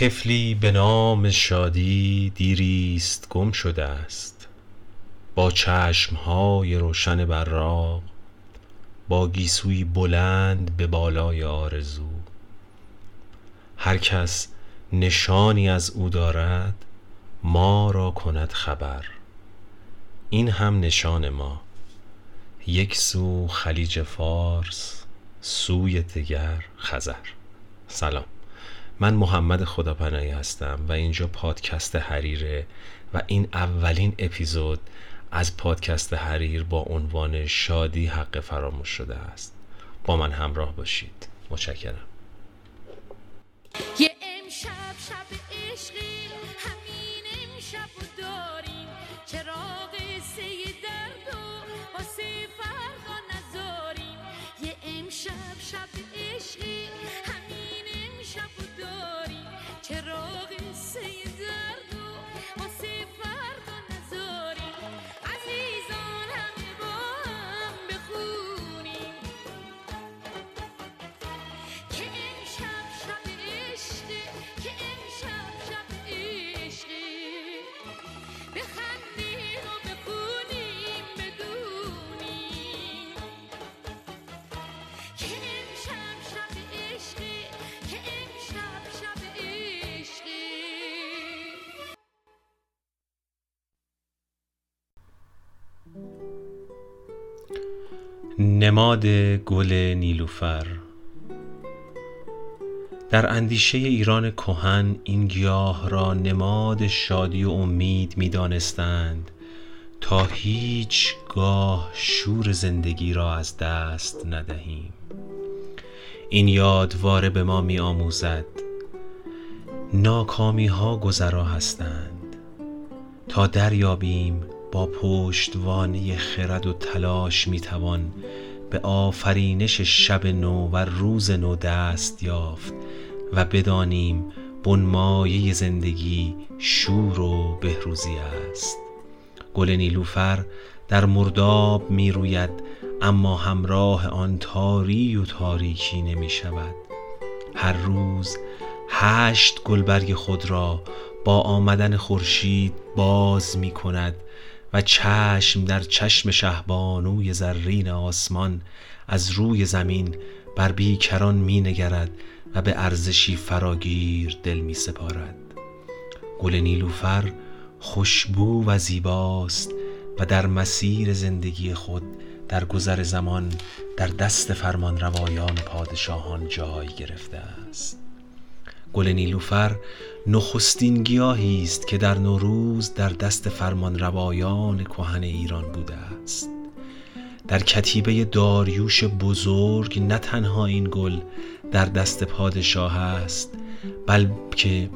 طفلی به نام شادی دیریست گم شده است. با چشمهای روشن براق با گیسویی بلند به بالای آرزو. هر کس نشانی از او دارد ما را کند خبر. این هم نشان ما. یک سو خلیج فارس سوی دگر خزر. سلام. من محمد خداپناهی هستم و اینجا پادکست حریره و این اولین اپیزود از پادکست حریر با عنوان شادی حق فراموش شده است. با من همراه باشید. متشکرم. یه امشب شب عشقی نماد گل نیلوفر. در اندیشه ایران کهن این گیاه را نماد شادی و امید می دانستند تا هیچ گاه شور زندگی را از دست ندهیم. این یادواره به ما می آموزد ناکامی ها گذرا هستند تا دریابیم با پشتوانه خرد و تلاش می‌توان به آفرینش شب نو و روز نو دست یافت و بدانیم بنمایه زندگی شور و بهروزی است. گل نیلوفر در مرداب می روید اما همراه آن تاری و تاریکی نمی شود. هر روز هشت گلبرگ خود را با آمدن خورشید باز می کند و چشم در چشم شهبانوی زرین آسمان از روی زمین بر بیکران می نگرد و به ارزشی فراگیر دل می سپارد. گل نیلوفر خوشبو و زیباست و در مسیر زندگی خود در گذر زمان در دست فرمان روایان پادشاهان جای گرفته است. گل نیلوفر نخستین گیاهی است که در نوروز در دست فرمان روایان کهن ایران بوده است. در کتیبه داریوش بزرگ نه تنها این گل در دست پادشاه است بلکه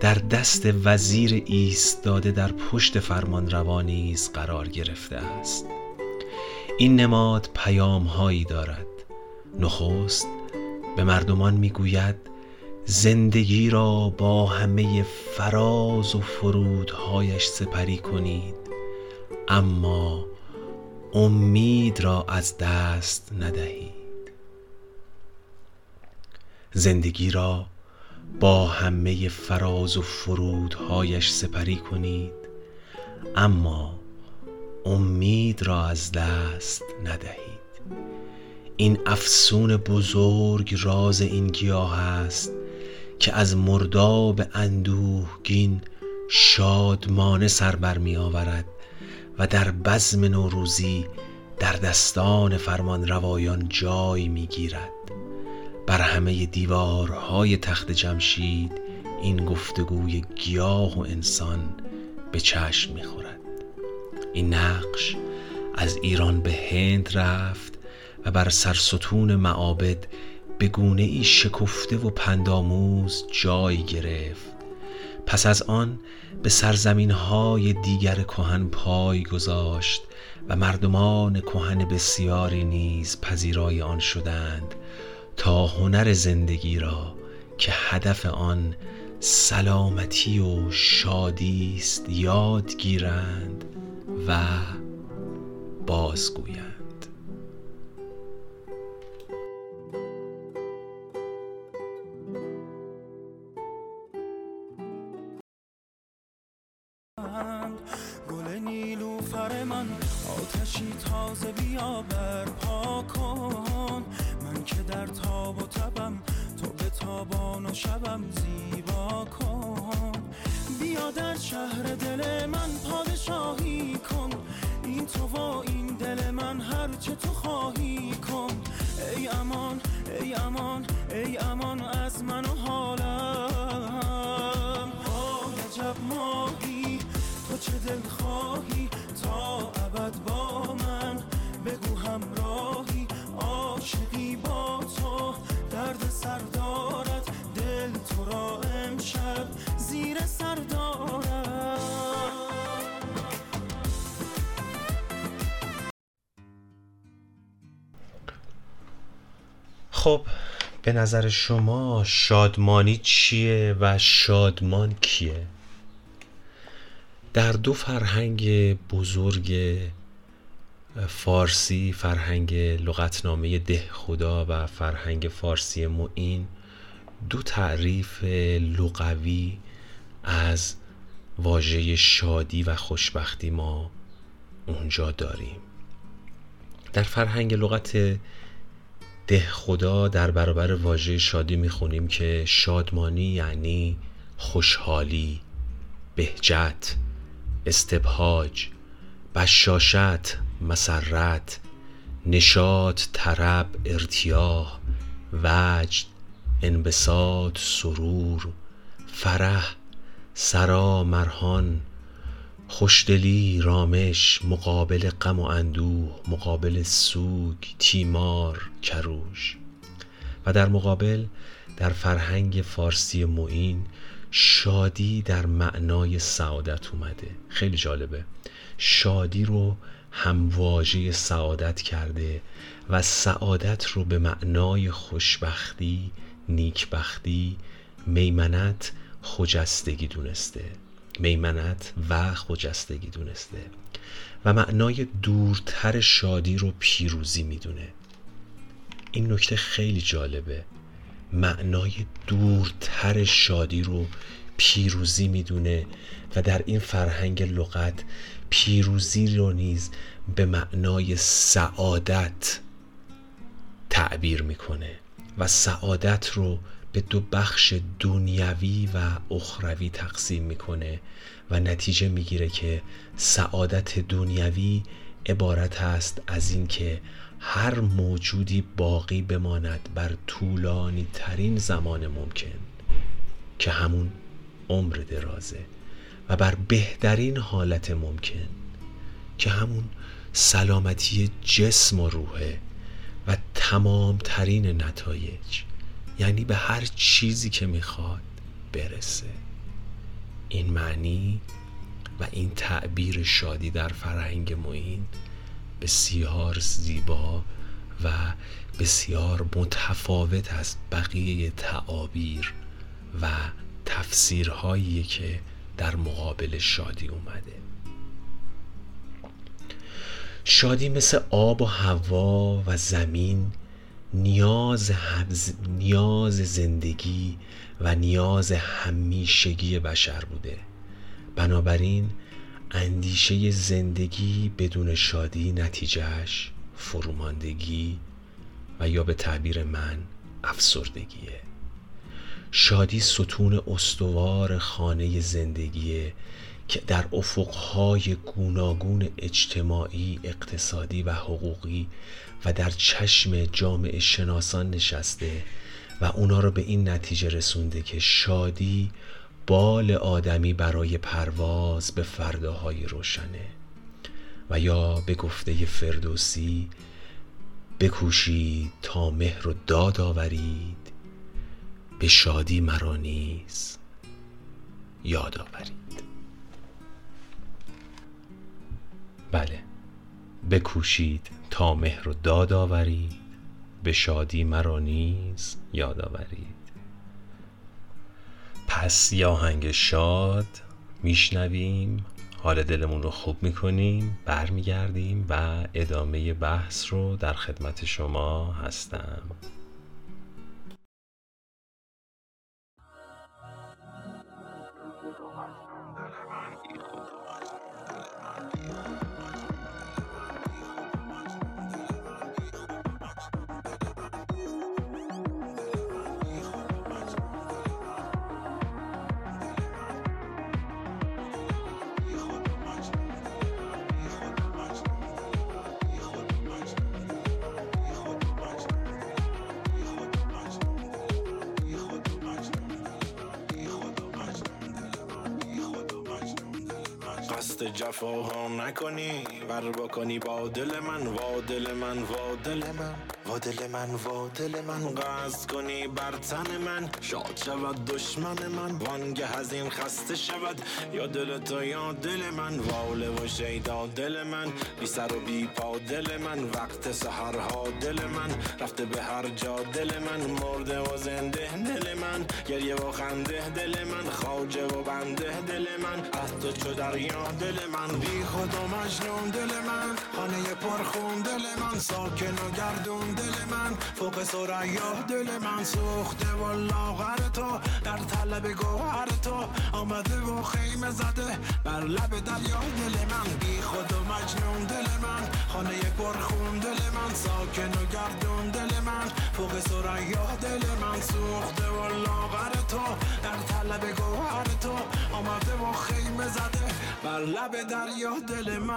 در دست وزیر ایستاده در پشت فرمان روا نیز قرار گرفته است. این نماد پیام هایی دارد. نخست به مردمان می‌گوید زندگی را با همه فراز و فرودهایش سپری کنید. اما امید را از دست ندهید. زندگی را با همه فراز و فرودهایش سپری کنید. اما امید را از دست ندهید. این افسون بزرگ راز این گیاه است که از مرداب اندوهگین شادمانه سر بر می آورد و در بزم نوروزی در دستان فرمان روایان جای می گیرد. بر همه دیوارهای تخت جمشید این گفتگوی گیاه و انسان به چشم می خورد. این نقش از ایران به هند رفت و بر سرستون معابد به گونه ای شکفته و پنداموز جای گرفت. پس از آن به سرزمین های دیگر کهن پای گذاشت و مردمان کهن بسیاری نیز پذیرای آن شدند تا هنر زندگی را که هدف آن سلامتی و شادی است یاد گیرند و بازگویند. دختر من. آتشی تازه بیا برپا کن. من که در تاب و تبم تو به تابان و شبم زیبا کن. بیا در شهر دل من پادشاهی کن. این تو و این دل من هر چه تو خواهی کن. ای امان ای امان ای امان از من و حالم. آه عجب ماهی تو چه دل خواهی تا ابد با من بگو همراهی عاشقی با تو. درد سر دارد دل تو را امشب زیر سر دارد. خب به نظر شما شادمانی چیه و شادمان کیه؟ در دو فرهنگ بزرگ فارسی فرهنگ لغتنامه ده خدا و فرهنگ فارسی معین دو تعریف لغوی از واژه شادی و خوشبختی ما اونجا داریم. در فرهنگ لغت ده خدا در برابر واژه شادی می‌خونیم که شادمانی یعنی خوشحالی بهجت استبهاج بشاشت مسرت نشاط طرب ارتیاح وجد انبساط سرور فرح سرا مرهان خوشدلی رامش مقابل غم و اندوه مقابل سوگ تیمار کروش. و در مقابل در فرهنگ فارسی معین شادی در معنای سعادت اومده. خیلی جالبه. شادی رو همواژه سعادت کرده و سعادت رو به معنای خوشبختی نیکبختی میمنت خجستگی دونسته. میمنت و خجستگی دونسته. و معنای دورتر شادی رو پیروزی می‌دونه. این نکته خیلی جالبه. معنای دورتر شادی رو پیروزی می‌دونه و در این فرهنگ لغت پیروزی رو نیز به معنای سعادت تعبیر می‌کنه و سعادت رو به دو بخش دنیوی و اخروی تقسیم می‌کنه و نتیجه می‌گیره که سعادت دنیوی عبارت است از اینکه هر موجودی باقی بماند بر طولانی ترین زمان ممکن که همون عمر درازه و بر بهترین حالت ممکن که همون سلامتی جسم و روحه و تمام ترین نتایج یعنی به هر چیزی که می‌خواد برسه. این معنی و این تعبیر شادی در فرهنگ معین بسیار زیبا و بسیار متفاوت از بقیه تعابیر و تفسیرهایی که در مقابل شادی اومده. شادی مثل آب و هوا و زمین نیاز, حبز- نیاز زندگی و نیاز همیشگی بشر بوده. بنابراین اندیشه زندگی بدون شادی نتیجهش فروماندگی و یا به تعبیر من افسردگیه. شادی ستون استوار خانه زندگیه که در افقهای گوناگون اجتماعی اقتصادی و حقوقی و در چشم جامعه شناسان نشسته و اونا رو به این نتیجه رسونده که شادی بال آدمی برای پرواز به فرداهای روشنه. و یا به گفته فردوسی بکوشید تا مهر و داد آورید. به شادی مرا نیز یاد آورید. بله بکوشید تا مهر و داد آورید. به شادی مرا نیز یاد آورید. پس یه آهنگ شاد میشنویم. حال دلمون رو خوب می‌کنیم برمیگردیم و ادامه بحث رو در خدمت شما هستم. قصد جفاها نکنی ور بکنی با دل من وا دل من وا دل من. وا دل من وا دل من قصد کنی بر تن من. شاد شود دشمن من وانگه از این خسته شود. یا دل تو یا دل من واله و شیدا دل من. بی سر و بی پا دل من وقت سحرها دل من. رفته به هر جا دل من مرده و زنده دل من. گریه و خنده دل من خواجه و بنده دل من. از تو چو دریا دل من. بی خود و مجنون دل من خانه پرخون دل من. ساکن و گردون دل من فوق سریا دل من سوخته و لاغر تو در طلب گوهر تو. آمده و خیمه زده بر لب دریا. دل من بی خود و مجنون دل من. خانه پرخون دل من. ساکن و گردون دل من. فوق سریا دل من سوخته و لاغر تو در طلب گوهر تو. آمده و خیمه زده بر لب دریا. دل من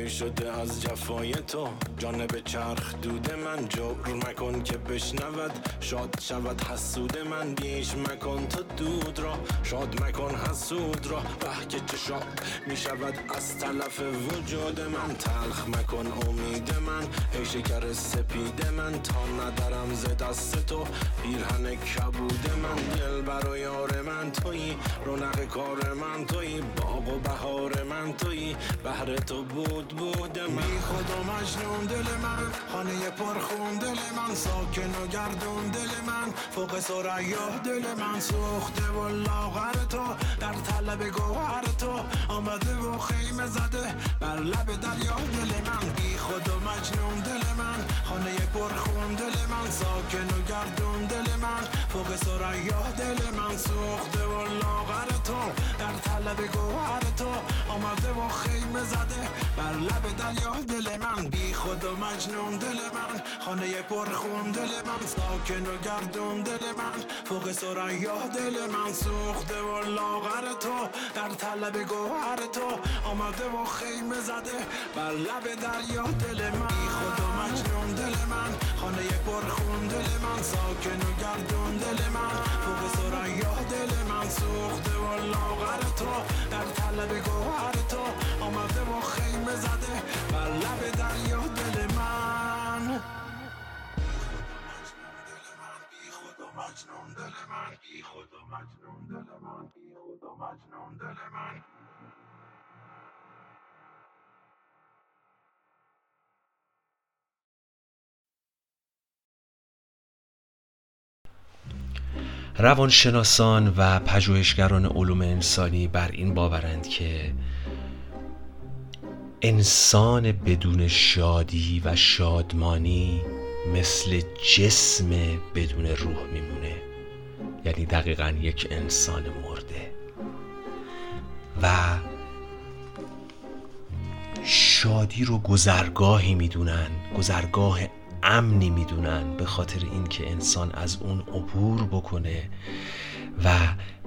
ای شده از جفای تو. جانب چرخ دود من جور مکن که بشنود. شاد شود حسود من. بیش مکن تو دود را. شاد مکن حسود را. به که چه شاد می شود از تلف وجود من. تلخ مکن امید من. ای شکر سپید من. تا ندارم ز دست تو. پیرهن کبود من. دل بر و یار من تویی. رونق کار من تویی. باغ و بهار من تویی؟ بهر تو بود بود من. بی خود مجنون دل من. خانه پرخون دل من. ساکن و گردون دل من. فوق سریا دل من. سوخته و لاغر تو. در طلب گوهر تو. آمده و خیمه زده. بر لب دریا دل من. بی خود مجنون دل من. خانه پرخون دل من. ساکن و گردون دل من. فوق سریا دل من. سوخته و لاغر تو. در طلب گوهر تو. آمده و خیمه زده. بر لب دریا دل من بی خود و مجنون دل من. خانه پرخون دل من ساکن و گردون دل من. فوق سریا دل من سوخته و لاغر تو. در طلب گوهر تو آمده و خیمه زده. بر لب دریا دل من بی خود و مجنون دل من. خانه پرخون دل من ساکن و گردون دل من. فوق سریا دل من سوخته و لاغر تو. در طلب گوهر تو آمده و خیمه زده بر لب دریا دل من مجنون دل روانشناسان و پژوهشگران علوم انسانی بر این باورند که انسان بدون شادی و شادمانی مثل جسم بدون روح میمونه. یعنی دقیقا یک انسان مرده. و شادی رو گذرگاهی می‌دونن گذرگاه امنی می‌دونن به خاطر اینکه انسان از اون عبور بکنه و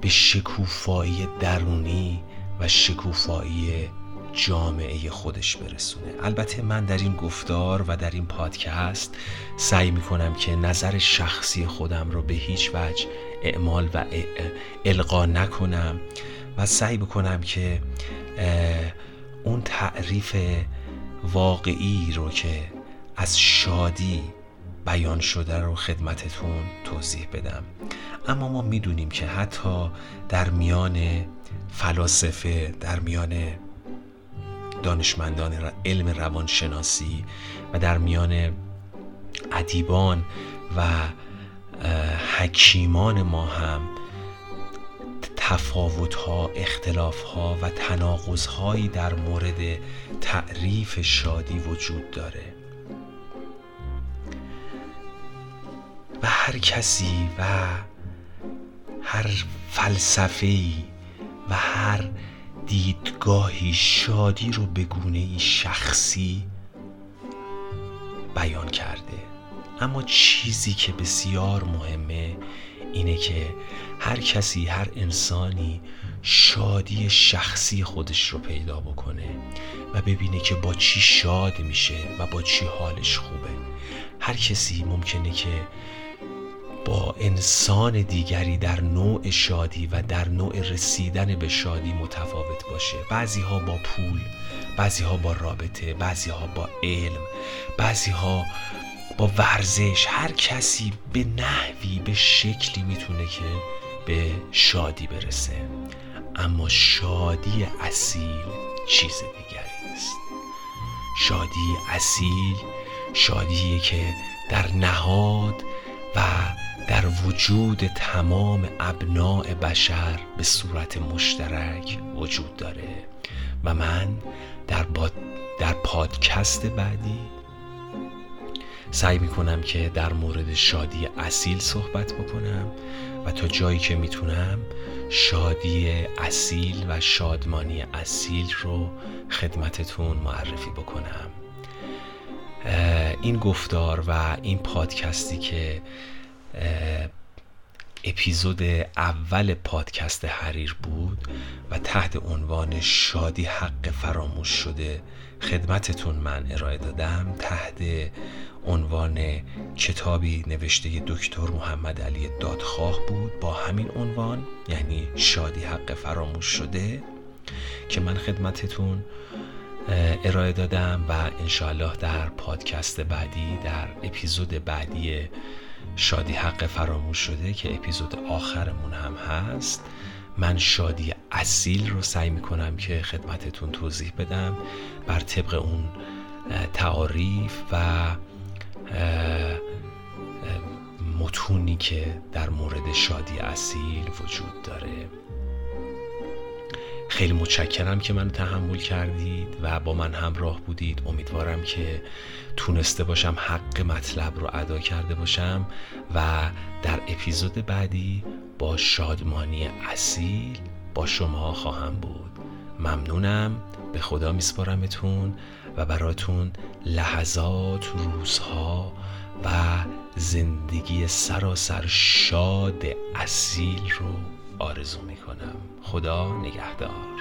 به شکوفایی درونی و شکوفایی جامعه خودش برسونه. البته من در این گفتار و در این پادکست سعی می‌کنم که نظر شخصی خودم رو به هیچ وجه اعمال و القا نکنم و سعی بکنم که اون تعریف واقعی رو که از شادی بیان شده رو خدمتتون توضیح بدم. اما ما می‌دونیم که حتی در میان فلاسفه در میان دانشمندان علم روانشناسی و در میان ادیبان و حکیمان ما هم تفاوت ها اختلاف ها و تناقض هایی در مورد تعریف شادی وجود داره. و هر کسی و هر فلسفه و هر دیدگاهی شادی رو به گونه شخصی بیان کرده. اما چیزی که بسیار مهمه اینه که هر کسی هر انسانی شادی شخصی خودش رو پیدا بکنه و ببینه که با چی شاد میشه و با چی حالش خوبه. هر کسی ممکنه که با انسان دیگری در نوع شادی و در نوع رسیدن به شادی متفاوت باشه. بعضی ها با پول بعضی ها با رابطه بعضی ها با علم بعضی ها با ورزش. هر کسی به نحوی به شکلی می‌تونه که به شادی برسه. اما شادی اصیل چیز دیگری است شادی اصیل شادیه که در نهاد و در وجود تمام ابناع بشر به صورت مشترک وجود داره. و من در, با در پادکست بعدی سعی می‌کنم که در مورد شادی اصیل صحبت بکنم و تا جایی که می‌تونم شادی اصیل و شادمانی اصیل رو خدمتتون معرفی بکنم. این گفتار و این پادکستی که اپیزود اول پادکست حریر بود و تحت عنوان شادی حق فراموش شده خدمتتون من ارائه دادم تحت عنوان کتابی نوشته دکتر محمد علی دادخواه بود با همین عنوان یعنی شادی حق فراموش شده که من خدمتتون ارائه دادم و انشاءالله در پادکست بعدی در اپیزود بعدی شادی حق فراموش شده که اپیزود آخرمون هم هست. من شادی اصیل رو سعی می‌کنم که خدمتتون توضیح بدم. بر طبق اون تعاریف و متونی که در مورد شادی اصیل وجود داره. خیلی متشکرم که منو تحمل کردید و با من همراه بودید. امیدوارم که تونسته باشم حق مطلب رو ادا کرده باشم و در اپیزود بعدی با شادمانی اصیل با شما خواهم بود. ممنونم. به خدا میسپارمتون و براتون لحظات روزها و زندگی سراسر شاد اصیل رو آرزو می‌کنم. خدا نگهدار.